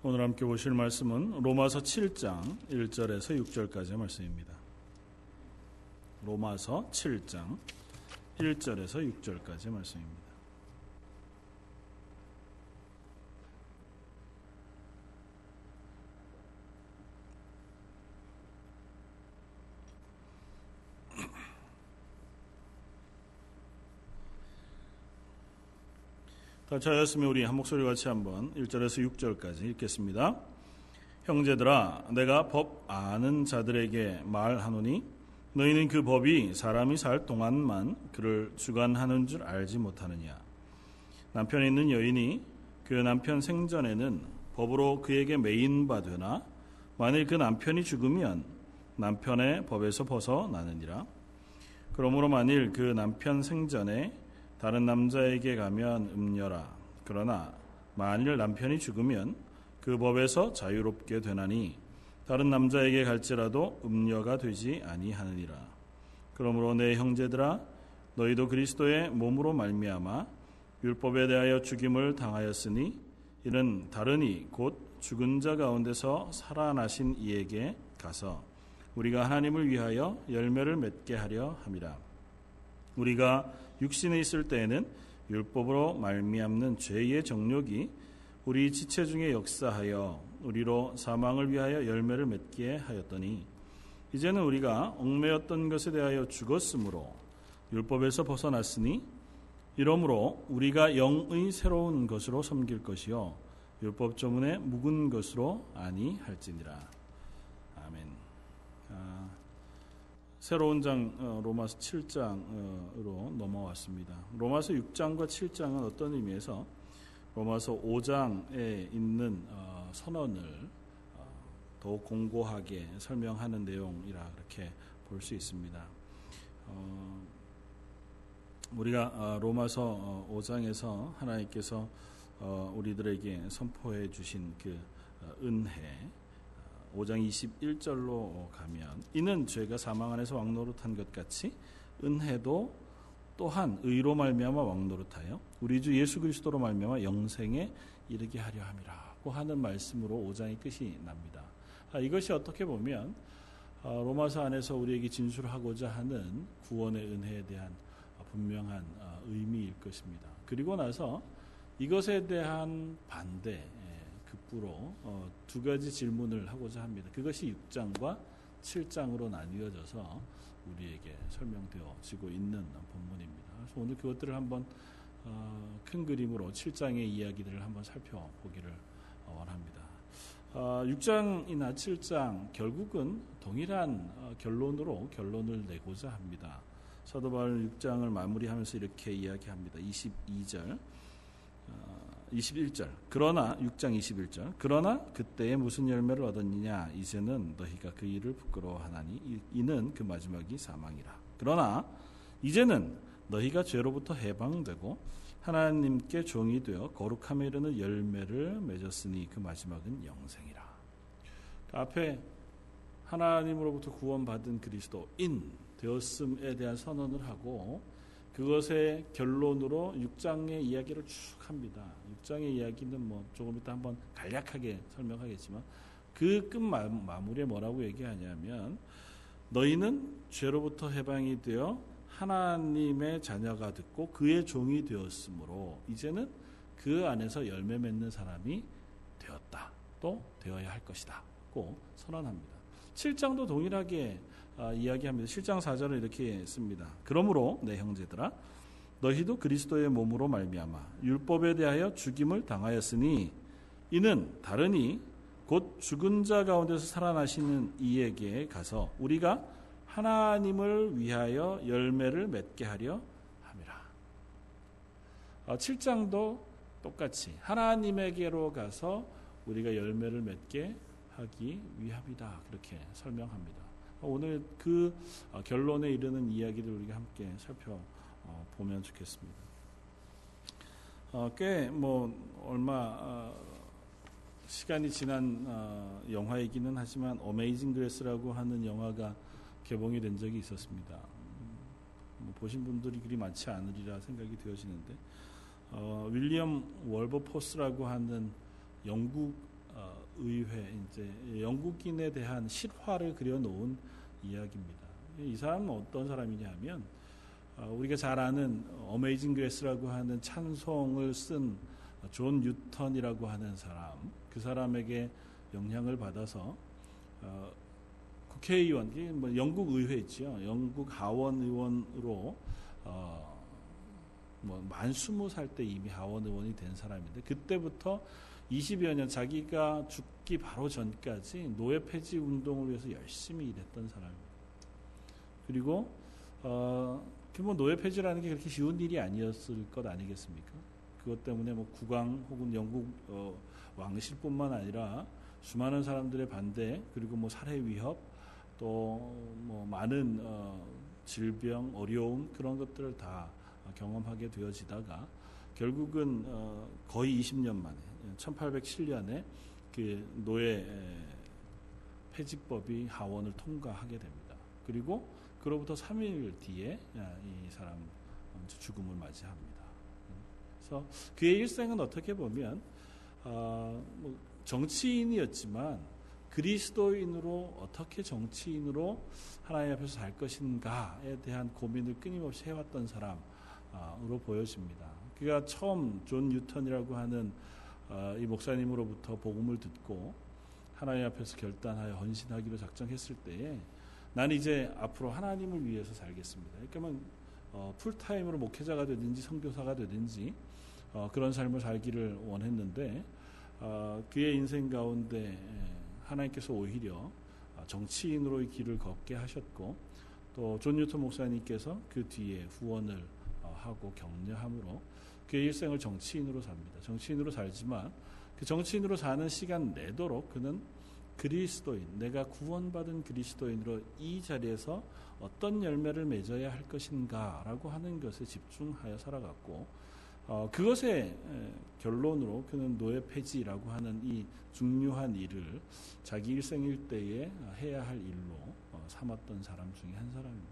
오늘 함께 보실 말씀은 로마서 7장 1절에서 6절까지의 말씀입니다. 로마서 7장 1절에서 6절까지의 말씀입니다. 다 저였으면 우리 한 목소리 같이 한번 1절에서 6절까지 읽겠습니다. 형제들아 내가 법 아는 자들에게 말하노니 너희는 그 법이 사람이 살 동안만 그를 주관하는 줄 알지 못하느냐? 남편 있는 여인이 그 남편 생전에는 법으로 그에게 매인 바 되나? 만일 그 남편이 죽으면 남편의 법에서 벗어나느니라. 그러므로 만일 그 남편 생전에 다른 남자에게 가면 음녀라. 그러나 만일 남편이 죽으면 그 법에서 자유롭게 되나니 다른 남자에게 갈지라도 음녀가 되지 아니하느니라. 그러므로 내 형제들아 너희도 그리스도의 몸으로 말미암아 율법에 대하여 죽임을 당하였으니 이는 다르니 곧 죽은 자 가운데서 살아나신 이에게 가서 우리가 하나님을 위하여 열매를 맺게 하려 함이라. 우리가 육신에 있을 때에는 율법으로 말미암는 죄의 정욕이 우리 지체 중에 역사하여 우리로 사망을 위하여 열매를 맺게 하였더니 이제는 우리가 얽매였던 것에 대하여 죽었으므로 율법에서 벗어났으니 이러므로 우리가 영의 새로운 것으로 섬길 것이요 율법 조문에 묵은 것으로 아니할지니라. 새로운 장 어, 로마서 7장으로 넘어왔습니다. 로마서 6장과 7장은 어떤 의미에서 로마서 5장에 있는 어, 선언을 어, 더욱 공고하게 설명하는 내용이라 그렇게 볼 수 있습니다. 우리가 로마서 5장에서 하나님께서 우리들에게 선포해 주신 그 은혜 5장 21절로 가면 이는 죄가 사망 안에서 왕노릇한 것 같이 은혜도 또한 의로 말미암아 왕노릇하여 우리 주 예수 그리스도로 말미암아 영생에 이르게 하려 함이라고 하는 말씀으로 5장의 끝이 납니다. 아, 이것이 어떻게 보면 아, 로마서 안에서 우리에게 진술하고자 하는 구원의 은혜에 대한 분명한 아, 의미일 것입니다. 그리고 나서 이것에 대한 반대, 급부로 어, 두 가지 질문을 하고자 합니다. 그것이 6장과 7장으로 나뉘어져서 우리에게 설명되어지고 있는 본문입니다. 그래서 오늘 그것들을 한번 어, 큰 그림으로 7장의 이야기들을 한번 살펴보기를 원합니다. 어, 6장이나 7장 결국은 동일한 어, 결론으로 결론을 내고자 합니다. 사도 바울 6장을 마무리하면서 이렇게 이야기합니다. 22절 21절. 그러나 6장 21절. 그러나 그때에 무슨 열매를 얻었느냐? 이제는 너희가 그 일을 부끄러워하나니 이는 그 마지막이 사망이라. 그러나 이제는 너희가 죄로부터 해방되고 하나님께 종이 되어 거룩함에 이르는 열매를 맺었으니 그 마지막은 영생이라. 그 앞에 하나님으로부터 구원받은 그리스도인 되었음에 대한 선언을 하고 그것의 결론으로 6장의 이야기를 쭉 합니다. 6장의 이야기는 뭐 조금 이따 한번 간략하게 설명하겠지만 그 끝 마무리에 뭐라고 얘기하냐면 너희는 죄로부터 해방이 되어 하나님의 자녀가 됐고 그의 종이 되었으므로 이제는 그 안에서 열매 맺는 사람이 되었다. 또 되어야 할 것이다. 고 선언합니다. 7장도 동일하게 아, 이야기합니다. 실장 4절을 이렇게 씁니다. 그러므로 내 형제들아 너희도 그리스도의 몸으로 말미암아 율법에 대하여 죽임을 당하였으니 이는 다르니 곧 죽은 자 가운데서 살아나시는 이에게 가서 우리가 하나님을 위하여 열매를 맺게 하려 함이라. 7장도 아, 똑같이 하나님에게로 가서 우리가 열매를 맺게 하기 위함이다. 그렇게 설명합니다. 오늘 그 어, 결론에 이르는 이야기를 우리가 함께 살펴보면 좋겠습니다. 어, 꽤뭐 얼마 시간이 지난 어, 영화이기는 하지만 어메이징 그레스라고 하는 영화가 개봉이 된 적이 있었습니다. 음, 뭐 보신 분들이 그리 많지 않으리라 생각이 되어지는데 어, 윌리엄 월버포스라고 하는 영국 어, 의회 이제 영국인에 대한 실화를 그려놓은 이야기입니다. 이 사람은 어떤 사람이냐면 어, 우리가 잘 아는 Amazing Grace라고 하는 찬송을 쓴 존 뉴턴이라고 하는 사람 그 사람에게 영향을 받아서 어, 국회의원, 뭐 영국 의회 있죠. 영국 하원 의원으로 어, 뭐만 스무 살 때 이미 하원 의원이 된 사람인데 그때부터 20여 년 자기가 죽기 바로 전까지 노예 폐지 운동을 위해서 열심히 일했던 사람입니다. 그리고 어, 뭐 노예 폐지라는 게 그렇게 쉬운 일이 아니었을 것 아니겠습니까? 그것 때문에 뭐 국왕 혹은 영국 어, 왕실뿐만 아니라 수많은 사람들의 반대 그리고 뭐 살해 위협 또 뭐 많은 어, 질병 어려움 그런 것들을 다 경험하게 되어지다가 결국은 어, 거의 20년 만에 1807년에 그 노예 폐지법이 하원을 통과하게 됩니다. 그리고 그로부터 3일 뒤에 이 사람 죽음을 맞이합니다. 그래서 그의 일생은 어떻게 보면 어, 뭐 정치인이었지만 그리스도인으로 어떻게 정치인으로 하나님 앞에서 살 것인가에 대한 고민을 끊임없이 해왔던 사람으로 보여집니다. 그가 처음 존 뉴턴이라고 하는 어, 이 목사님으로부터 복음을 듣고 하나님 앞에서 결단하여 헌신하기로 작정했을 때에 난 이제 앞으로 하나님을 위해서 살겠습니다. 그러니까 어, 풀타임으로 목회자가 되든지 선교사가 되든지 어, 그런 삶을 살기를 원했는데 어, 그의 인생 가운데 하나님께서 오히려 정치인으로의 길을 걷게 하셨고 또 존 뉴턴 목사님께서 그 뒤에 후원을 어, 하고 격려함으로 그의 일생을 정치인으로 삽니다. 정치인으로 살지만 그 정치인으로 사는 시간 내도록 그는 그리스도인, 내가 구원받은 그리스도인으로 이 자리에서 어떤 열매를 맺어야 할 것인가라고 하는 것에 집중하여 살아갔고 어, 그것의 결론으로 그는 노예 폐지라고 하는 이 중요한 일을 자기 일생 일대에 해야 할 일로 어, 삼았던 사람 중에 한 사람입니다.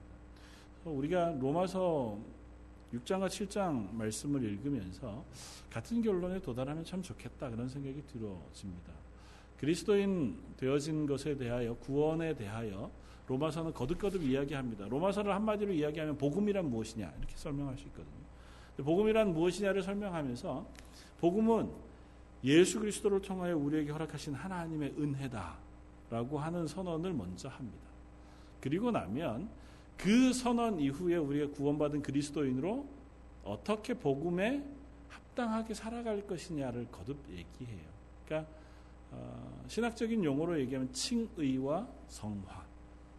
우리가 로마서 6장과 7장 말씀을 읽으면서 같은 결론에 도달하면 참 좋겠다 그런 생각이 들어집니다. 그리스도인 되어진 것에 대하여 구원에 대하여 로마서는 거듭거듭 이야기합니다. 로마서를 한마디로 이야기하면 복음이란 무엇이냐 이렇게 설명할 수 있거든요. 복음이란 무엇이냐를 설명하면서 복음은 예수 그리스도를 통하여 우리에게 허락하신 하나님의 은혜다라고 하는 선언을 먼저 합니다. 그리고 나면 그 선언 이후에 우리가 구원받은 그리스도인으로 어떻게 복음에 합당하게 살아갈 것이냐를 거듭 얘기해요. 그러니까 어, 신학적인 용어로 얘기하면 칭의와 성화.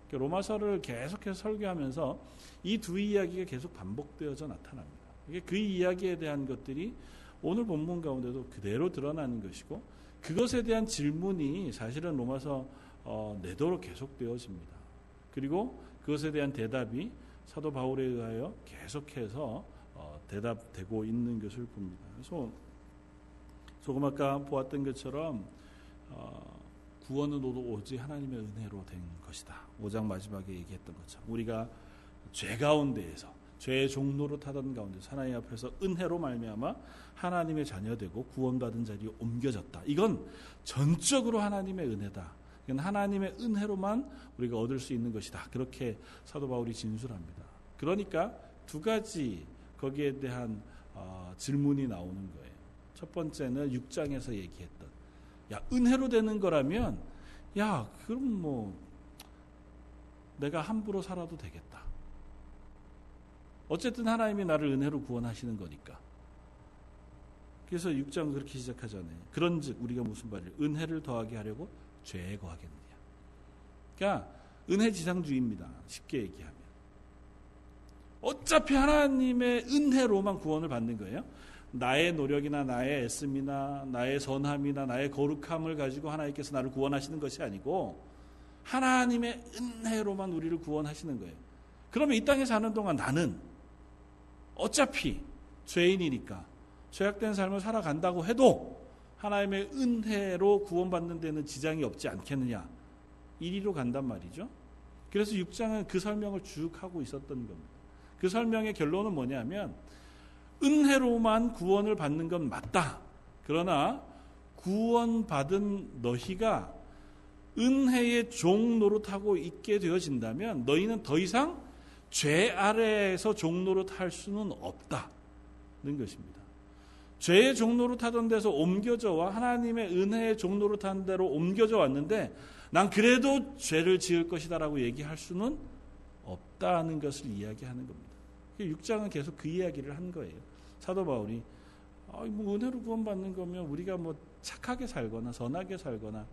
그러니까 로마서를 계속해서 설교하면서 이 두 이야기가 계속 반복되어져 나타납니다. 그 이야기에 대한 것들이 오늘 본문 가운데도 그대로 드러나는 것이고 그것에 대한 질문이 사실은 로마서 어, 내도록 계속되어집니다. 그리고 그것에 대한 대답이 사도 바울에 의하여 계속해서 어, 대답되고 있는 것을 봅니다. 그래서 조금 아까 보았던 것처럼 어, 구원은 오직 하나님의 은혜로 된 것이다. 5장 마지막에 얘기했던 것처럼 우리가 죄 가운데에서 죄의 종로로 타던 가운데 하나님 앞에서 은혜로 말미암아 하나님의 자녀되고 구원받은 자리에 옮겨졌다. 이건 전적으로 하나님의 은혜다. 이건 하나님의 은혜로만 우리가 얻을 수 있는 것이다. 그렇게 사도 바울이 진술합니다. 그러니까 두 가지 거기에 대한 어, 질문이 나오는 거예요. 첫 번째는 6장에서 얘기했던 야 은혜로 되는 거라면 야 그럼 뭐 내가 함부로 살아도 되겠다. 어쨌든 하나님이 나를 은혜로 구원하시는 거니까. 그래서 6장 그렇게 시작하잖아요. 그런즉 우리가 무슨 말이에요? 은혜를 더하게 하려고 죄에 거하겠느냐. 그러니까 은혜 지상주의입니다. 쉽게 얘기하면. 어차피 하나님의 은혜로만 구원을 받는 거예요. 나의 노력이나 나의 애씀이나 나의 선함이나 나의 거룩함을 가지고 하나님께서 나를 구원하시는 것이 아니고 하나님의 은혜로만 우리를 구원하시는 거예요. 그러면 이 땅에 사는 동안 나는 어차피 죄인이니까 죄악된 삶을 살아간다고 해도 하나님의 은혜로 구원받는 데는 지장이 없지 않겠느냐. 이리로 간단 말이죠. 그래서 6장은 그 설명을 쭉 하고 있었던 겁니다. 그 설명의 결론은 뭐냐면 은혜로만 구원을 받는 건 맞다. 그러나 구원받은 너희가 은혜의 종 노릇하고 있게 되어진다면 너희는 더 이상 죄 아래에서 종 노릇할 수는 없다는 것입니다. 죄의 종로로 타던 데서 옮겨져 와 하나님의 은혜의 종로로 타는 데로 옮겨져 왔는데 난 그래도 죄를 지을 것이다라고 얘기할 수는 없다는 것을 이야기하는 겁니다. 6장은 계속 그 이야기를 한 거예요. 사도 바울이 아, 뭐 은혜로 구원받는 거면 우리가 뭐 착하게 살거나 선하게 살거나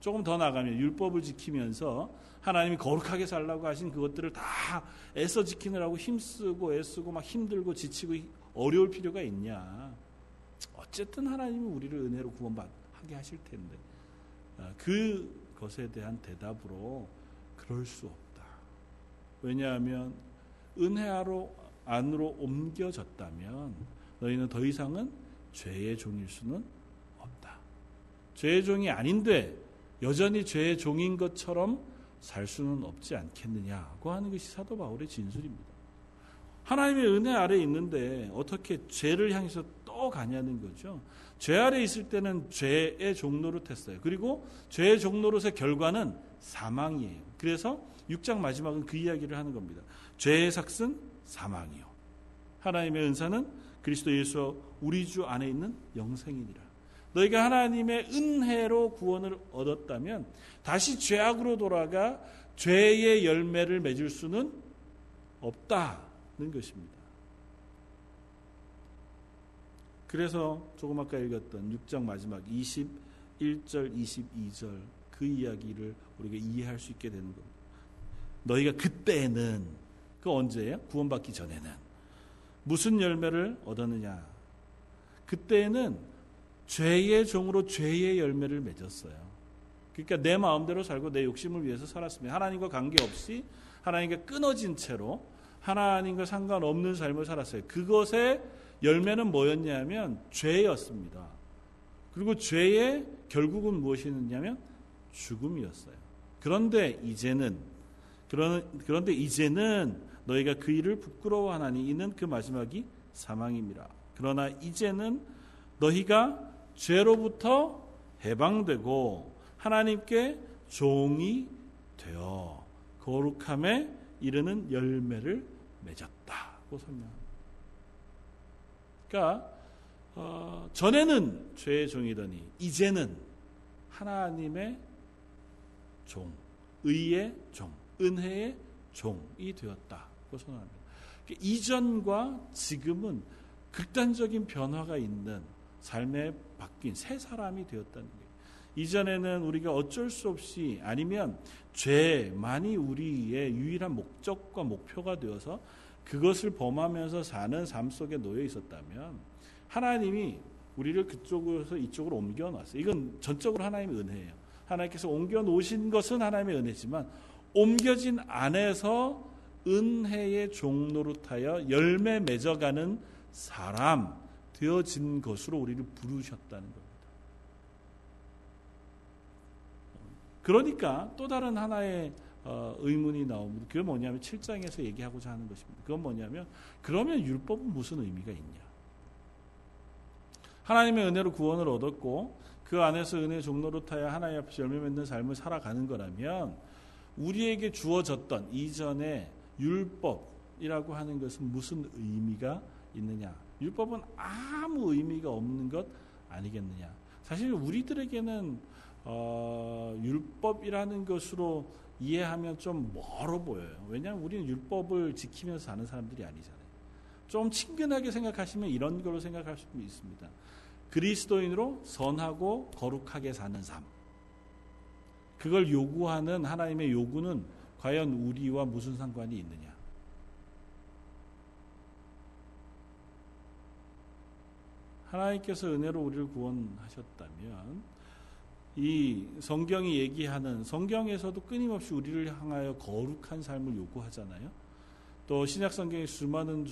조금 더 나가면 율법을 지키면서 하나님이 거룩하게 살라고 하신 그것들을 다 애써 지키느라고 힘쓰고 애쓰고 막 힘들고 지치고 어려울 필요가 있냐. 어쨌든 하나님이 우리를 은혜로 구원받게 하실 텐데 아, 그것에 대한 대답으로 그럴 수 없다. 왜냐하면 은혜로 안으로 옮겨졌다면 너희는 더 이상은 죄의 종일 수는 없다. 죄의 종이 아닌데 여전히 죄의 종인 것처럼 살 수는 없지 않겠느냐고 하는 것이 사도 바울의 진술입니다. 하나님의 은혜 아래 있는데 어떻게 죄를 향해서 떠가냐는 거죠. 죄 아래 있을 때는 죄의 종노릇했어요. 그리고 죄의 종노릇의 결과는 사망이에요. 그래서 6장 마지막은 그 이야기를 하는 겁니다. 죄의 삭은 사망이요. 하나님의 은사는 그리스도 예수 우리 주 안에 있는 영생이니라. 너희가 하나님의 은혜로 구원을 얻었다면 다시 죄악으로 돌아가 죄의 열매를 맺을 수는 없다는 것입니다. 그래서 조금 아까 읽었던 6장 마지막 21절, 22절 그 이야기를 우리가 이해할 수 있게 되는 겁니다. 너희가 그때는 그 언제예요? 구원받기 전에는 무슨 열매를 얻었느냐? 그때는 죄의 종으로 죄의 열매를 맺었어요. 그러니까 내 마음대로 살고 내 욕심을 위해서 살았습니다. 하나님과 관계없이 하나님과 끊어진 채로 하나님과 상관없는 삶을 살았어요. 그것에 열매는 뭐였냐면 죄였습니다. 그리고 죄의 결국은 무엇이었냐면 죽음이었어요. 그런데 이제는 그런데 이제는 너희가 그 일을 부끄러워하나니 이는 그 마지막이 사망입니다. 그러나 이제는 너희가 죄로부터 해방되고 하나님께 종이 되어 거룩함에 이르는 열매를 맺었다고 설명합니다. 그러니까 어, 전에는 죄의 종이더니 이제는 하나님의 종, 의의 종, 은혜의 종이 되었다고 선언합니다. 그러니까 이전과 지금은 극단적인 변화가 있는 삶에 바뀐 새 사람이 되었다는 거예요. 이전에는 우리가 어쩔 수 없이 아니면 죄만이 우리의 유일한 목적과 목표가 되어서 그것을 범하면서 사는 삶 속에 놓여 있었다면 하나님이 우리를 그쪽에서 이쪽으로 옮겨 놨어요. 이건 전적으로 하나님의 은혜예요. 하나님께서 옮겨 놓으신 것은 하나님의 은혜지만 옮겨진 안에서 은혜의 종로로타여 열매 맺어가는 사람 되어진 것으로 우리를 부르셨다는 겁니다. 그러니까 또 다른 하나의 어, 의문이 나옵니다. 그게 뭐냐면 7장에서 얘기하고자 하는 것입니다. 그건 뭐냐면 그러면 율법은 무슨 의미가 있냐? 하나님의 은혜로 구원을 얻었고 그 안에서 은혜 종로로 타야 하나님 앞에서 열매 맺는 삶을 살아가는 거라면 우리에게 주어졌던 이전의 율법이라고 하는 것은 무슨 의미가 있느냐? 율법은 아무 의미가 없는 것 아니겠느냐? 사실 우리들에게는 어, 율법이라는 것으로 이해하면 좀 멀어 보여요. 왜냐하면 우리는 율법을 지키면서 사는 사람들이 아니잖아요. 좀 친근하게 생각하시면 이런 걸로 생각할 수 있습니다. 그리스도인으로 선하고 거룩하게 사는 삶. 그걸 요구하는 하나님의 요구는 과연 우리와 무슨 상관이 있느냐? 하나님께서 은혜로 우리를 구원하셨다면 이 성경이 얘기하는 성경에서도 끊임없이 우리를 향하여 거룩한 삶을 요구하잖아요. 또 신약 성경의 수많은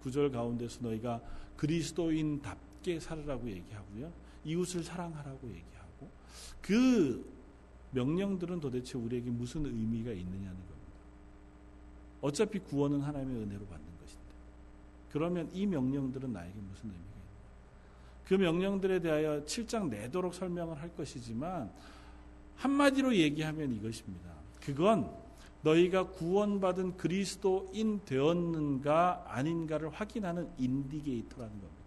구절 가운데서 너희가 그리스도인답게 살으라고 얘기하고요. 이웃을 사랑하라고 얘기하고 그 명령들은 도대체 우리에게 무슨 의미가 있느냐는 겁니다. 어차피 구원은 하나님의 은혜로 받는 것인데. 그러면 이 명령들은 나에게 무슨 의미가? 그 명령들에 대하여 7장 내도록 설명을 할 것이지만 한마디로 얘기하면 이것입니다. 그건 너희가 구원받은 그리스도인 되었는가 아닌가를 확인하는 indicator라는 겁니다.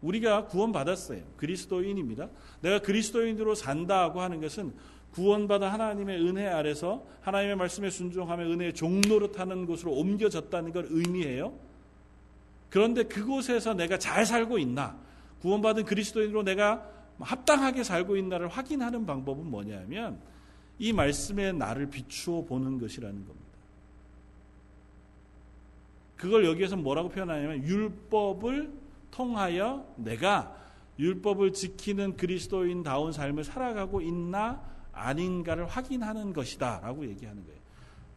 우리가 구원받았어요. 그리스도인입니다. 내가 그리스도인으로 산다고 하는 것은 구원받아 하나님의 은혜 아래서 하나님의 말씀에 순종하며 은혜의 타는 곳으로 옮겨졌다는 걸 의미해요. 그런데 그곳에서 내가 잘 살고 있나? 구원받은 그리스도인으로 내가 합당하게 살고 있나를 확인하는 방법은 뭐냐면 이 말씀에 나를 비추어 보는 것이라는 겁니다. 그걸 여기에서 뭐라고 표현하냐면 율법을 통하여 내가 율법을 지키는 그리스도인다운 삶을 살아가고 있나 아닌가를 확인하는 것이다라고 얘기하는 거예요.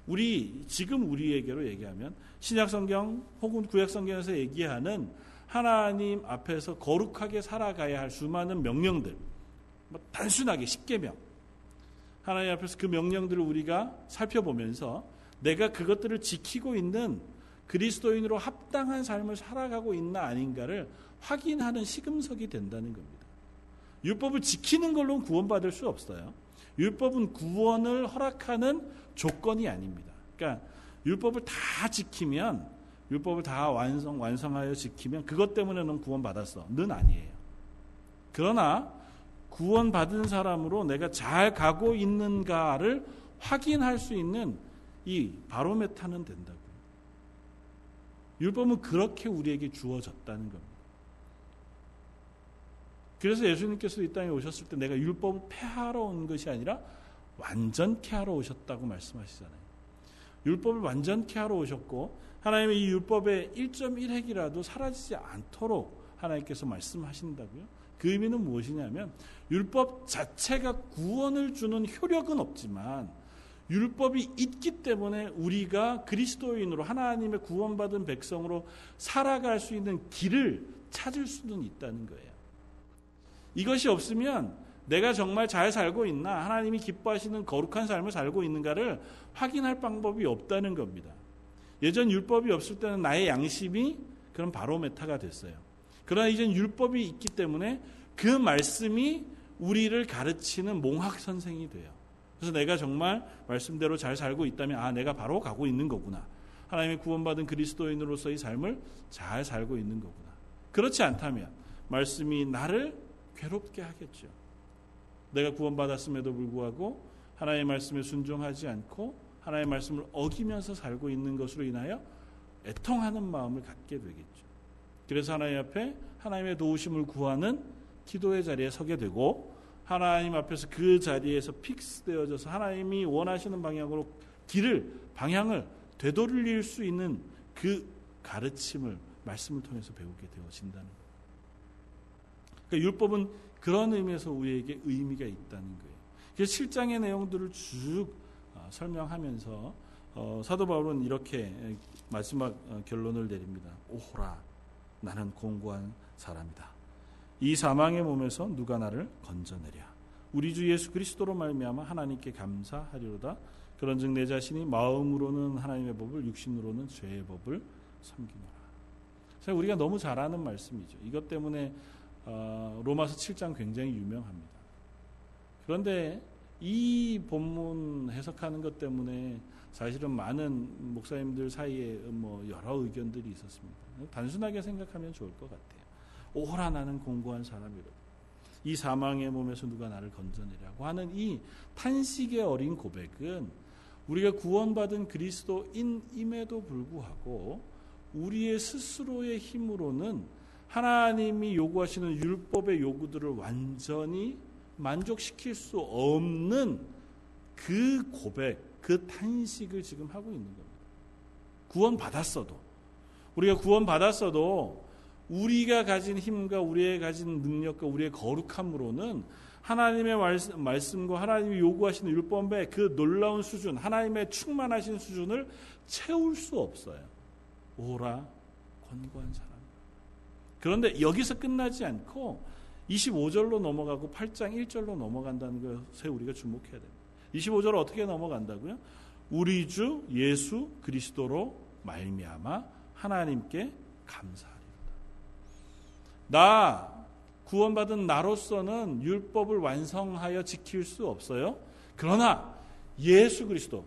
우리 지금 우리에게로 얘기하면 신약 성경 혹은 구약 성경에서 얘기하는 하나님 앞에서 거룩하게 살아가야 할 수많은 명령들, 뭐 단순하게 십계명, 하나님 앞에서 그 명령들을 우리가 살펴보면서 내가 그것들을 지키고 있는 그리스도인으로 합당한 삶을 살아가고 있나 아닌가를 확인하는 시금석이 된다는 겁니다. 율법을 지키는 걸로는 구원받을 수 없어요. 율법은 구원을 허락하는 조건이 아닙니다. 그러니까 율법을 다 지키면 율법을 다 완성, 완성하여 지키면 그것 때문에 는 구원 받았어. 는 아니에요. 그러나 구원 받은 사람으로 내가 잘 가고 있는가를 확인할 수 있는 이 바로메타는 된다고요. 율법은 그렇게 우리에게 주어졌다는 겁니다. 그래서 예수님께서 이 땅에 오셨을 때 내가 율법을 폐하러 온 것이 아니라 완전케 하러 오셨다고 말씀하시잖아요. 율법을 완전케 하러 오셨고 하나님의 이 율법의 1.1핵이라도 사라지지 않도록 하나님께서 말씀하신다고요. 그 의미는 무엇이냐면 율법 자체가 구원을 주는 효력은 없지만 율법이 있기 때문에 우리가 그리스도인으로 하나님의 구원받은 백성으로 살아갈 수 있는 길을 찾을 수는 있다는 거예요. 이것이 없으면 내가 정말 잘 살고 있나 하나님이 기뻐하시는 거룩한 삶을 살고 있는가를 확인할 방법이 없다는 겁니다. 예전 율법이 없을 때는 나의 양심이 그런 바로메타가 됐어요. 그러나 이젠 율법이 있기 때문에 그 말씀이 우리를 가르치는 몽학 선생이 돼요. 그래서 내가 정말 말씀대로 잘 살고 있다면 아 내가 바로 가고 있는 거구나. 하나님의 구원받은 그리스도인으로서의 삶을 잘 살고 있는 거구나. 그렇지 않다면 말씀이 나를 괴롭게 하겠죠. 내가 구원받았음에도 불구하고 하나님의 말씀에 순종하지 않고 하나님의 말씀을 어기면서 살고 있는 것으로 인하여 애통하는 마음을 갖게 되겠죠. 그래서 하나님 앞에 하나님의 도우심을 구하는 기도의 자리에 서게 되고 하나님 앞에서 그 자리에서 픽스되어져서 하나님이 원하시는 방향으로 길을 방향을 되돌릴 수 있는 그 가르침을 말씀을 통해서 배우게 되어진다는. 그러니까 율법은 그런 의미에서 우리에게 의미가 있다는 거예요. 그래서 7장의 내용들을 쭉 설명하면서 어, 사도 바울은 이렇게 마지막 어, 결론을 내립니다. 오호라, 나는 공고한 사람이다. 이 사망의 몸에서 누가 나를 건져내랴. 우리 주 예수 그리스도로 말미암아 하나님께 감사하리로다. 그런즉 내 자신이 마음으로는 하나님의 법을 육신으로는 죄의 법을 섬기노라. 우리가 너무 잘 아는 말씀이죠. 이것 때문에 어, 로마서 7장 굉장히 유명합니다. 그런데 이 본문 해석하는 것 때문에 사실은 많은 목사님들 사이에 뭐 여러 의견들이 있었습니다. 단순하게 생각하면 좋을 것 같아요. 오라 나는 공고한 사람이로. 이 사망의 몸에서 누가 나를 건져내라고 하는 이 탄식의 어린 고백은 우리가 구원받은 그리스도인임에도 불구하고 우리의 스스로의 힘으로는 하나님이 요구하시는 율법의 요구들을 완전히 만족시킬 수 없는 그 고백, 그 탄식을 지금 하고 있는 겁니다. 구원 받았어도 우리가 구원 받았어도 우리가 가진 힘과 우리의 가진 능력과 우리의 거룩함으로는 하나님의 말씀과 하나님이 요구하시는 율법의 그 놀라운 수준, 하나님의 충만하신 수준을 채울 수 없어요. 오라 권고한 사람. 그런데 여기서 끝나지 않고 25절로 넘어가고 8장 1절로 넘어간다는 것에 우리가 주목해야 됩니다. 25절 어떻게 넘어간다고요? 우리 주 예수 그리스도로 말미암아 하나님께 감사하리라. 나 구원받은 나로서는 율법을 완성하여 지킬 수 없어요. 그러나 예수 그리스도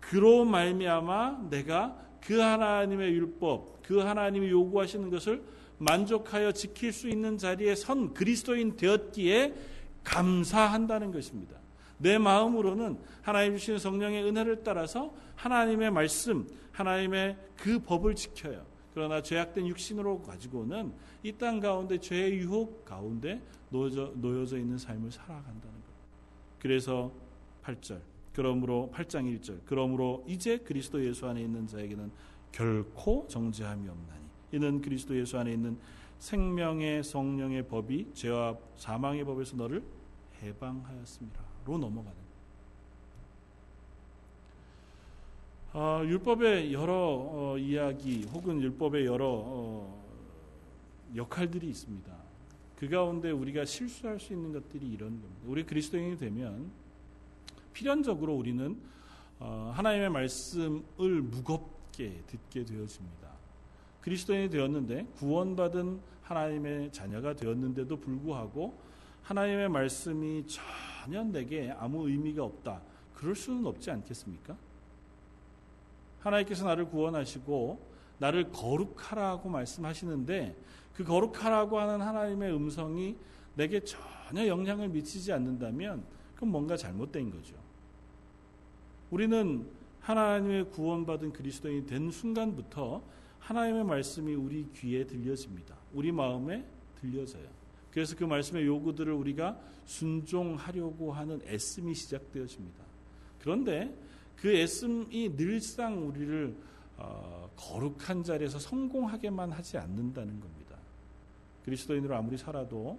그로 말미암아 내가 그 하나님의 율법, 그 하나님이 요구하시는 것을 만족하여 지킬 수 있는 자리에 선 그리스도인 되었기에 감사한다는 것입니다. 내 마음으로는 하나님 주시는 성령의 은혜를 따라서 하나님의 말씀, 하나님의 그 법을 지켜요. 그러나 죄악된 육신으로 가지고는 이 땅 가운데 죄의 유혹 가운데 놓여져, 놓여져 있는 삶을 살아간다는 것. 그래서 8절. 그러므로 8장 1절. 그러므로 이제 그리스도 예수 안에 있는 자에게는 결코 정죄함이 없나니. 이는 그리스도 예수 안에 있는 생명의 성령의 법이 죄와 사망의 법에서 너를 해방하였습니다로 넘어가는 어, 율법의 여러 어, 이야기 혹은 율법의 여러 어, 역할들이 있습니다. 그 가운데 우리가 실수할 수 있는 것들이 이런 겁니다. 우리 그리스도인이 되면 필연적으로 우리는 어, 하나님의 말씀을 무겁게 듣게 되어집니다. 그리스도인이 되었는데 구원받은 하나님의 자녀가 되었는데도 불구하고 하나님의 말씀이 전혀 내게 아무 의미가 없다. 그럴 수는 없지 않겠습니까? 하나님께서 나를 구원하시고 나를 거룩하라고 말씀하시는데 그 거룩하라고 하는 하나님의 음성이 내게 전혀 영향을 미치지 않는다면 그건 뭔가 잘못된 거죠. 우리는 하나님의 구원받은 그리스도인이 된 순간부터 하나님의 말씀이 우리 귀에 들려집니다. 우리 마음에 들려져요. 그래서 그 말씀의 요구들을 우리가 순종하려고 하는 애씀이 시작되어집니다. 그런데 그 애씀이 늘상 우리를 어, 거룩한 자리에서 성공하게만 하지 않는다는 겁니다. 그리스도인으로 아무리 살아도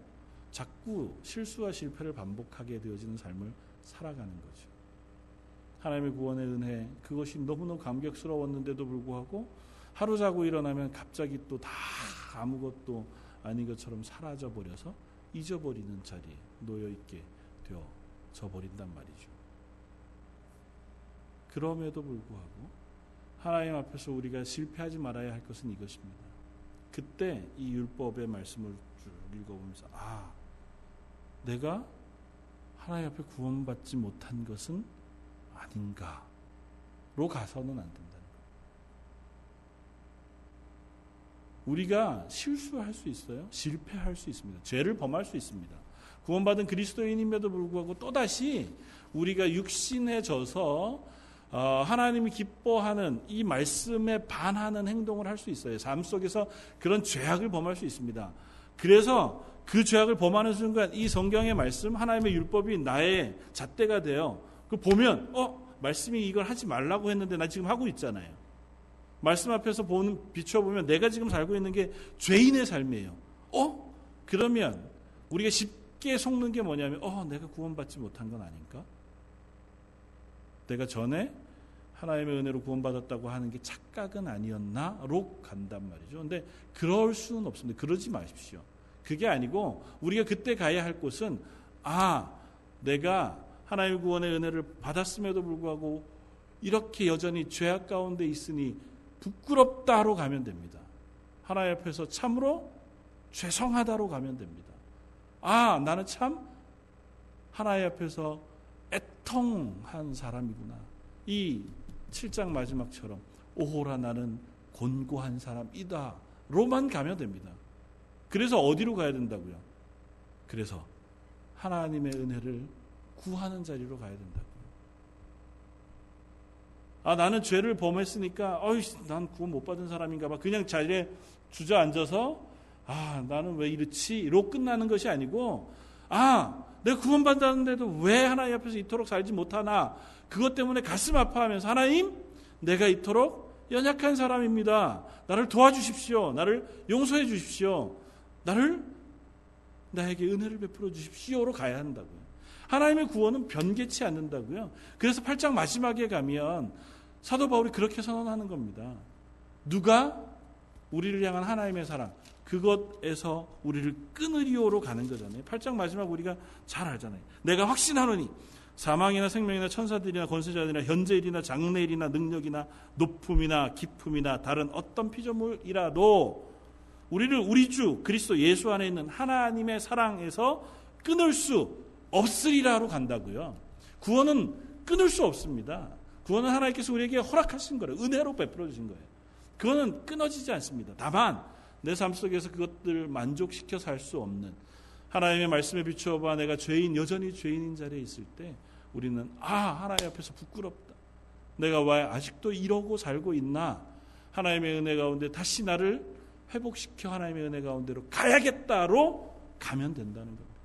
자꾸 실수와 실패를 반복하게 되어지는 삶을 살아가는 거죠. 하나님의 구원의 은혜 그것이 너무너무 감격스러웠는데도 불구하고 하루 자고 일어나면 갑자기 또 다 아무것도 아닌 것처럼 사라져 버려서 잊어버리는 자리에 놓여 있게 되어져 버린단 말이죠. 그럼에도 불구하고 하나님 앞에서 우리가 실패하지 말아야 할 것은 이것입니다. 그때 이 율법의 말씀을 읽어보면서 아 내가 하나님 앞에 구원받지 못한 것은 아닌가로 가서는 안 된다는 거. 우리가 실수할 수 있어요. 실패할 수 있습니다. 죄를 범할 수 있습니다. 구원받은 그리스도인임에도 불구하고 또다시 우리가 육신에 져서 어, 하나님이 기뻐하는 이 말씀에 반하는 행동을 할 수 있어요. 삶 속에서 그런 죄악을 범할 수 있습니다. 그래서 그 죄악을 범하는 순간 이 성경의 말씀, 하나님의 율법이 나의 잣대가 되어 그 보면 어 말씀이 이걸 하지 말라고 했는데 나 지금 하고 있잖아요. 말씀 앞에서 보는 비춰보면 내가 지금 살고 있는 게 죄인의 삶이에요. 어? 그러면 우리가 쉽게 속는 게 뭐냐면 어 내가 구원받지 못한 건 아닌가? 내가 전에 하나님의 은혜로 구원받았다고 하는 게 착각은 아니었나로 간단 말이죠. 근데 그럴 수는 없습니다. 그러지 마십시오. 그게 아니고 우리가 그때 가야 할 곳은 아, 내가 하나님의 구원의 은혜를 받았음에도 불구하고 이렇게 여전히 죄악 가운데 있으니 부끄럽다로 가면 됩니다. 하나님 앞에서 참으로 죄송하다로 가면 됩니다. 아, 나는 참 하나님 앞에서 애통한 사람이구나. 이 7장 마지막처럼 오호라 나는 곤고한 사람이다. 로만 가면 됩니다. 그래서 어디로 가야 된다고요? 그래서 하나님의 은혜를 구하는 자리로 가야 된다고요. 아, 나는 죄를 범했으니까, 어이, 난 구원 못 받은 사람인가 봐. 그냥 자리에 주저앉아서, 아, 나는 왜 이렇지? 로 끝나는 것이 아니고, 아, 내가 구원받았는데도 왜 하나님 앞에서 이토록 살지 못하나? 그것 때문에 가슴 아파하면서 하나님, 내가 이토록 연약한 사람입니다. 나를 도와주십시오. 나를 용서해 주십시오. 나를 나에게 은혜를 베풀어 주십시오로 가야 한다고요. 하나님의 구원은 변개치 않는다고요. 그래서 8장 마지막에 가면 사도 바울이 그렇게 선언하는 겁니다. 누가 우리를 향한 하나님의 사랑, 그것에서 우리를 끊으리오로 가는 거잖아요. 8장 마지막 우리가 잘 알잖아요. 내가 확신하노니 사망이나 생명이나 천사들이나 권세자들이나 현재일이나 장래일이나 능력이나 높음이나 깊음이나 다른 어떤 피조물이라도 우리를 우리 주 그리스도 예수 안에 있는 하나님의 사랑에서 끊을 수 없으리라로 간다고요. 구원은 끊을 수 없습니다. 구원은 하나님께서 우리에게 허락하신 거예요. 은혜로 베풀어 주신 거예요. 그거는 끊어지지 않습니다. 다만 내 삶 속에서 그것들을 만족시켜 살 수 없는 하나님의 말씀에 비추어 봐 내가 죄인 여전히 죄인인 자리에 있을 때 우리는 아 하나님 앞에서 부끄럽다. 내가 왜 아직도 이러고 살고 있나? 하나님의 은혜 가운데 다시 나를 회복시켜 하나님의 은혜 가운데로 가야겠다로 가면 된다는 겁니다.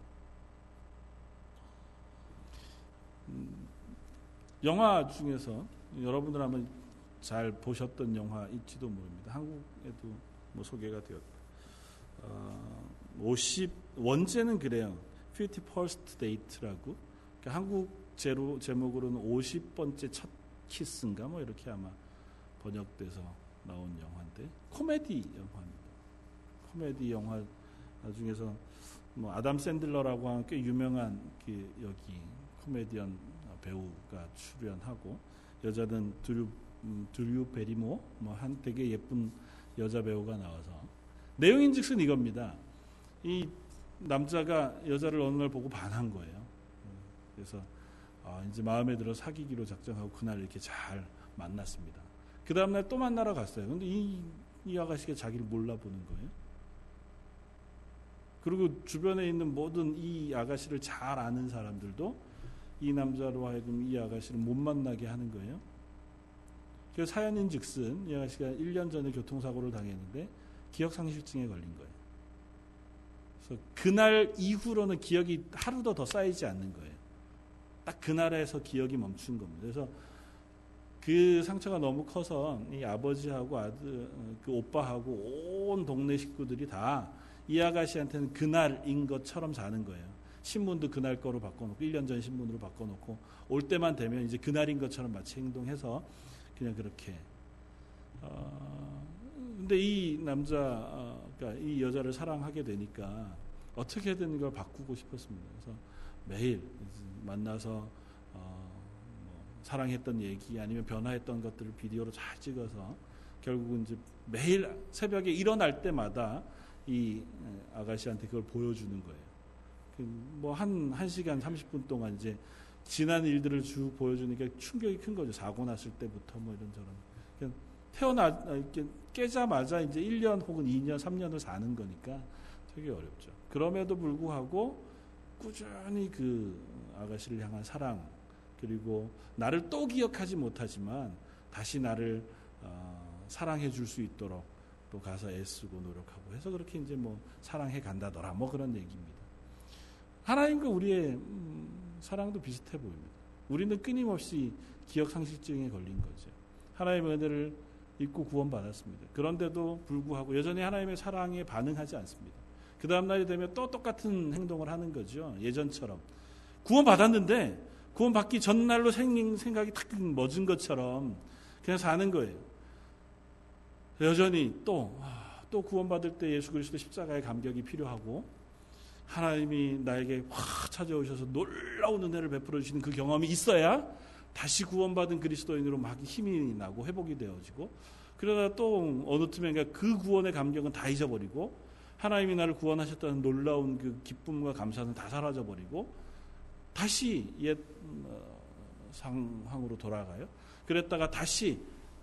음, 영화 중에서 여러분들 한번 잘 보셨던 영화일지도 모릅니다. 한국에도 뭐 소개가 되었다. 어, 50 원제는 그래요. 51st Date라고 그러니까 한국 제로, 제목으로는 50번째 첫 키스인가 뭐 이렇게 아마 번역돼서 나온 영화인데 코미디 영화입니다. 코미디 영화 중에서 뭐 아담 샌들러라고 하는 꽤 유명한 그 여기 코미디언 배우가 출연하고 여자는 드류 음, 드류 베리모 뭐 한 되게 예쁜 여자 배우가 나와서 내용인즉슨 이겁니다. 이 남자가 여자를 어느 날 보고 반한 거예요. 그래서 아, 이제 마음에 들어 사귀기로 작정하고 그날 이렇게 잘 만났습니다. 그 다음날 또 만나러 갔어요. 근데 이, 이 아가씨가 자기를 몰라보는 거예요. 그리고 주변에 있는 모든 이 아가씨를 잘 아는 사람들도 이 남자로 하여금 이 아가씨를 못 만나게 하는 거예요. 그 사연인 즉슨 이 아가씨가 1년 전에 교통사고를 당했는데 기억상실증에 걸린 거예요. 그래서 그날 이후로는 기억이 하루도 더 쌓이지 않는 거예요. 딱 그날에서 기억이 멈춘 겁니다. 그래서 그 상처가 너무 커서 이 아버지하고 아들, 그 오빠하고 온 동네 식구들이 다 이 아가씨한테는 그날인 것처럼 사는 거예요. 신문도 그날 거로 바꿔놓고 1년 전 신문으로 바꿔놓고 올 때만 되면 이제 그날인 것처럼 마치 행동해서 그냥 그렇게. 어, 근데 이 남자, 어, 그러니까 이 여자를 사랑하게 되니까 어떻게든 이걸 바꾸고 싶었습니다. 그래서 매일 만나서 어, 뭐 사랑했던 얘기 아니면 변화했던 것들을 비디오로 잘 찍어서 결국은 이제 매일 새벽에 일어날 때마다 이 아가씨한테 그걸 보여주는 거예요. 그 뭐한 1시간 30분 동안 이제 지난 일들을 쭉 보여주니까 충격이 큰 거죠. 사고 났을 때부터 뭐 이런저런. 태어나, 이렇게 깨자마자 이제 1년 혹은 2년, 3년을 사는 거니까 되게 어렵죠. 그럼에도 불구하고 꾸준히 그 아가씨를 향한 사랑 그리고 나를 또 기억하지 못하지만 다시 나를 어, 사랑해 줄 수 있도록 또 가서 애쓰고 노력하고 해서 그렇게 이제 뭐 사랑해 간다더라 뭐 그런 얘기입니다. 하나님과 우리의 음, 사랑도 비슷해 보입니다. 우리는 끊임없이 기억 상실증에 걸린 거죠. 하나님의 은혜를 잊고 구원받았습니다. 그런데도 불구하고 여전히 하나님의 사랑에 반응하지 않습니다. 그 다음 날이 되면 또 똑같은 행동을 하는 거죠. 예전처럼. 구원받았는데 구원받기 전날로 생각이 탁 멎은 것처럼 그냥 사는 거예요. 여전히 또, 아, 또 구원받을 때 예수 그리스도 십자가의 감격이 필요하고 하나님이 나에게 확 찾아오셔서 놀라운 은혜를 베풀어 주시는 그 경험이 있어야 다시 구원받은 그리스도인으로 막 힘이 나고 회복이 되어지고 그러다 또 어느 틈에 그 구원의 감격은 다 잊어버리고 하나님이 나를 구원하셨다는 놀라운 그 기쁨과 감사는 다 사라져 버리고 다시 옛 어, 상황으로 돌아가요. 그랬다가 다시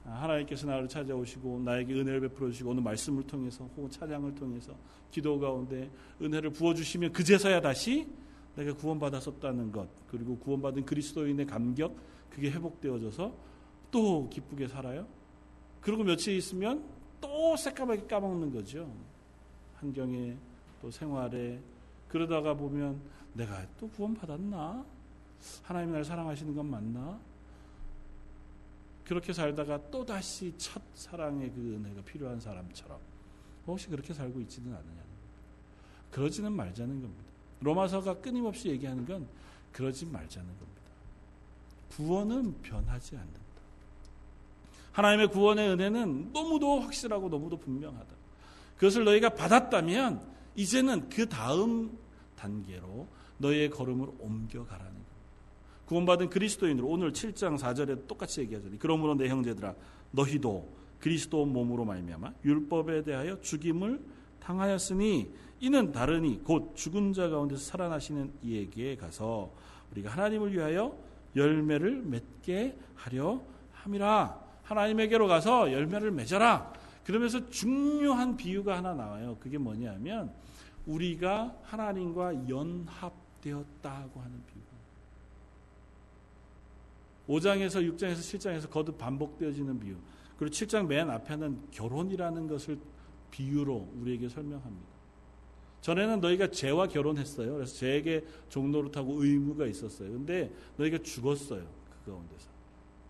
하나님께서 나를 찾아오시고 나에게 은혜를 베풀어 주시고 오늘 말씀을 통해서 혹은 찬양을 통해서 기도 가운데 은혜를 부어 주시면 그제서야 다시 내가 구원받았었다는 것 그리고 구원받은 그리스도인의 감격 그게 회복되어져서 또 기쁘게 살아요. 그리고 며칠 있으면 또 새까맣게 까먹는 거죠. 환경에 또 생활에 그러다가 보면 내가 또 구원받았나? 하나님 날 사랑하시는 건 맞나? 그렇게 살다가 또다시 첫 사랑의 그 은혜가 필요한 사람처럼 혹시 그렇게 살고 있지는 않느냐. 그러지는 말자는 겁니다. 로마서가 끊임없이 얘기하는 건 그러지 말자는 겁니다. 구원은 변하지 않는다. 하나님의 구원의 은혜는 너무도 확실하고 너무도 분명하다. 그것을 너희가 받았다면 이제는 그 다음 단계로 너희의 걸음을 옮겨가라는. 구원받은 그리스도인으로 오늘 7장 4절에 똑같이 얘기하잖아요. 그러므로 내 형제들아 너희도 그리스도 몸으로 말미암아 율법에 대하여 죽임을 당하였으니 이는 다르니 곧 죽은 자 가운데서 살아나시는 이에게 가서 우리가 하나님을 위하여 열매를 맺게 하려 함이라. 하나님에게로 가서 열매를 맺어라. 그러면서 중요한 비유가 하나 나와요. 그게 뭐냐면 우리가 하나님과 연합되었다고 하는 비유 5장에서 6장에서 7장에서 거듭 반복되어지는 비유. 그리고 7장 맨 앞에는 결혼이라는 것을 비유로 우리에게 설명합니다. 전에는 너희가 죄와 결혼했어요. 그래서 죄에게 종노릇하고 의무가 있었어요. 근데 너희가 죽었어요. 그 가운데서.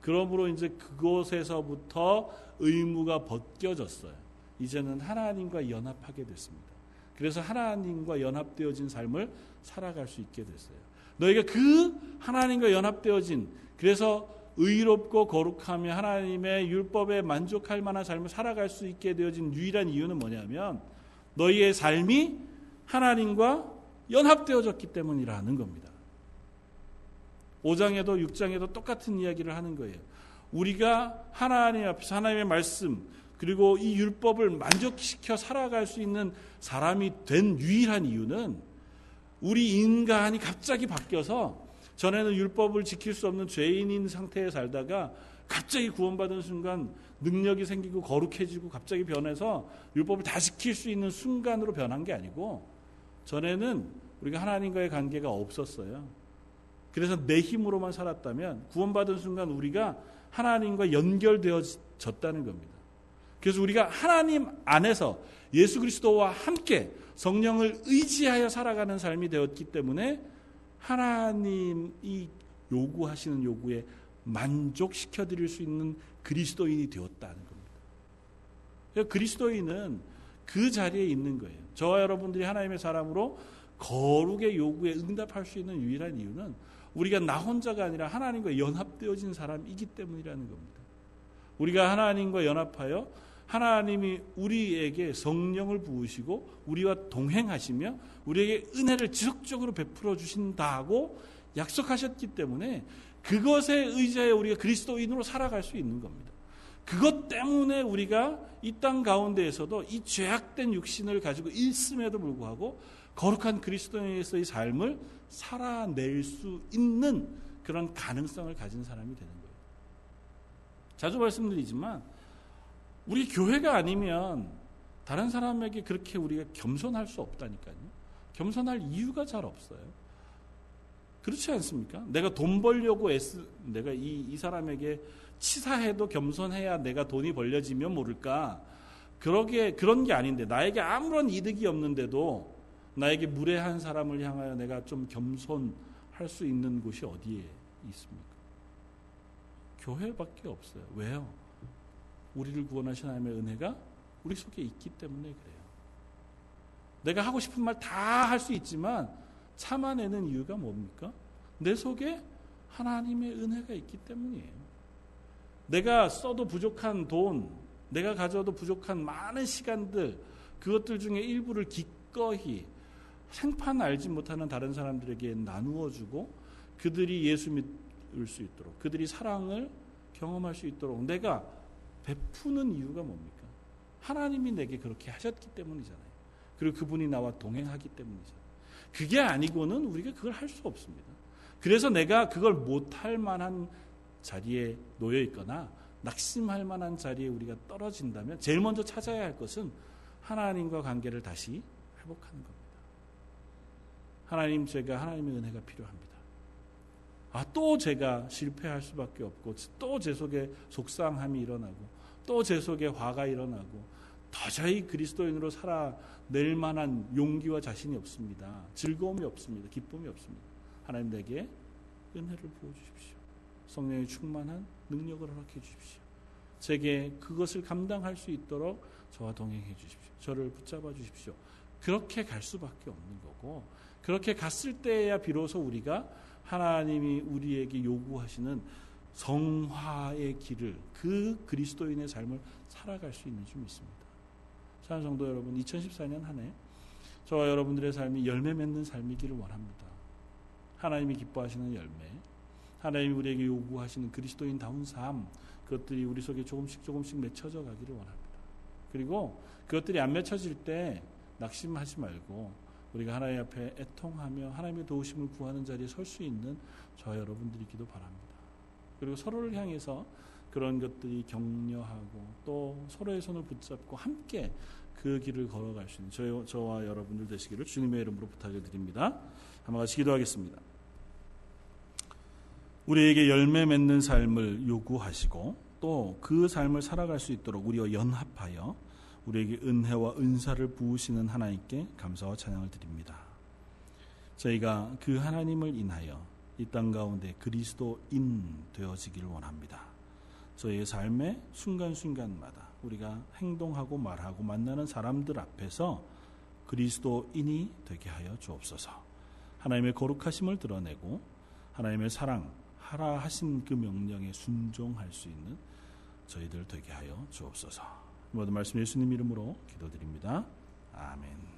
그러므로 이제 그곳에서부터 의무가 벗겨졌어요. 이제는 하나님과 연합하게 됐습니다. 그래서 하나님과 연합되어진 삶을 살아갈 수 있게 됐어요. 너희가 그 하나님과 연합되어진 그래서 의롭고 거룩하며 하나님의 율법에 만족할 만한 삶을 살아갈 수 있게 되어진 유일한 이유는 뭐냐면 너희의 삶이 하나님과 연합되어졌기 때문이라는 겁니다. 5장에도 6장에도 똑같은 이야기를 하는 거예요. 우리가 하나님 앞에서 하나님의 말씀 그리고 이 율법을 만족시켜 살아갈 수 있는 사람이 된 유일한 이유는 우리 인간이 갑자기 바뀌어서 전에는 율법을 지킬 수 없는 죄인인 상태에 살다가 갑자기 구원받은 순간 능력이 생기고 거룩해지고 갑자기 변해서 율법을 다 지킬 수 있는 순간으로 변한 게 아니고 전에는 우리가 하나님과의 관계가 없었어요. 그래서 내 힘으로만 살았다면 구원받은 순간 우리가 하나님과 연결되어졌다는 겁니다. 그래서 우리가 하나님 안에서 예수 그리스도와 함께 성령을 의지하여 살아가는 삶이 되었기 때문에 하나님이 요구하시는 요구에 만족시켜 드릴 수 있는 그리스도인이 되었다는 겁니다. 그러니까 그리스도인은 그 자리에 있는 거예요. 저와 여러분들이 하나님의 사람으로 거룩의 요구에 응답할 수 있는 유일한 이유는 우리가 나 혼자가 아니라 하나님과 연합되어진 사람이기 때문이라는 겁니다. 우리가 하나님과 연합하여 하나님이 우리에게 성령을 부으시고 우리와 동행하시며 우리에게 은혜를 지속적으로 베풀어 주신다고 약속하셨기 때문에 그것에 의지하여 우리가 그리스도인으로 살아갈 수 있는 겁니다. 그것 때문에 우리가 이 땅 가운데에서도 이 죄악된 육신을 가지고 있음에도 불구하고 거룩한 그리스도인에서의 삶을 살아낼 수 있는 그런 가능성을 가진 사람이 되는 거예요. 자주 말씀드리지만 우리 교회가 아니면 다른 사람에게 그렇게 우리가 겸손할 수 없다니까요. 겸손할 이유가 잘 없어요. 그렇지 않습니까? 내가 돈 벌려고 애쓰, 내가 이, 이 사람에게 치사해도 겸손해야 내가 돈이 벌려지면 모를까. 그러게, 그런 게 아닌데, 나에게 아무런 이득이 없는데도 나에게 무례한 사람을 향하여 내가 좀 겸손할 수 있는 곳이 어디에 있습니까? 교회밖에 없어요. 왜요? 우리를 구원하신 하나님의 은혜가 우리 속에 있기 때문에 그래요. 내가 하고 싶은 말 다 할 수 있지만 참아내는 이유가 뭡니까? 내 속에 하나님의 은혜가 있기 때문이에요. 내가 써도 부족한 돈, 내가 가져도 부족한 많은 시간들, 그것들 중에 일부를 기꺼이 생판 알지 못하는 다른 사람들에게 나누어 주고 그들이 예수 믿을 수 있도록 그들이 사랑을 경험할 수 있도록 내가 베푸는 이유가 뭡니까? 하나님이 내게 그렇게 하셨기 때문이잖아요. 그리고 그분이 나와 동행하기 때문이잖아요. 그게 아니고는 우리가 그걸 할 수 없습니다. 그래서 내가 그걸 못할 만한 자리에 놓여 있거나 낙심할 만한 자리에 우리가 떨어진다면 제일 먼저 찾아야 할 것은 하나님과 관계를 다시 회복하는 겁니다. 하나님 제가 하나님의 은혜가 필요합니다. 아, 또 제가 실패할 수밖에 없고 또 제 속에 속상함이 일어나고 또 제 속에 화가 일어나고 도저히 그리스도인으로 살아낼 만한 용기와 자신이 없습니다. 즐거움이 없습니다. 기쁨이 없습니다. 하나님 내게 은혜를 부어 주십시오. 성령의 충만한 능력을 허락해 주십시오. 제게 그것을 감당할 수 있도록 저와 동행해 주십시오. 저를 붙잡아 주십시오. 그렇게 갈 수밖에 없는 거고 그렇게 갔을 때야 비로소 우리가 하나님이 우리에게 요구하시는 성화의 길을 그 그리스도인의 삶을 살아갈 수 있는 줄 믿습니다. 사랑 성도 여러분, 2014년 한 해 저와 여러분들의 삶이 열매 맺는 삶이기를 원합니다. 하나님이 기뻐하시는 열매, 하나님이 우리에게 요구하시는 그리스도인다운 삶, 그것들이 우리 속에 조금씩 조금씩 맺혀져 가기를 원합니다. 그리고 그것들이 안 맺혀질 때 낙심하지 말고 우리가 하나님 앞에 애통하며 하나님의 도우심을 구하는 자리에 설 수 있는 저 여러분들이기도 바랍니다. 그리고 서로를 향해서 그런 것들이 격려하고 또 서로의 손을 붙잡고 함께 그 길을 걸어갈 수 있는 저, 저와 여러분들 되시기를 주님의 이름으로 부탁을 드립니다. 한번 같이 기도하겠습니다. 우리에게 열매 맺는 삶을 요구하시고 또 그 삶을 살아갈 수 있도록 우리와 연합하여 우리에게 은혜와 은사를 부으시는 하나님께 감사와 찬양을 드립니다. 저희가 그 하나님을 인하여 이 땅 가운데 그리스도인 되어지길 원합니다. 저희의 삶의 순간순간마다 우리가 행동하고 말하고 만나는 사람들 앞에서 그리스도인이 되게 하여 주옵소서. 하나님의 거룩하심을 드러내고 하나님의 사랑, 하라 하신 그 명령에 순종할 수 있는 저희들 되게 하여 주옵소서. 모든 말씀 예수님 이름으로 기도드립니다. 아멘.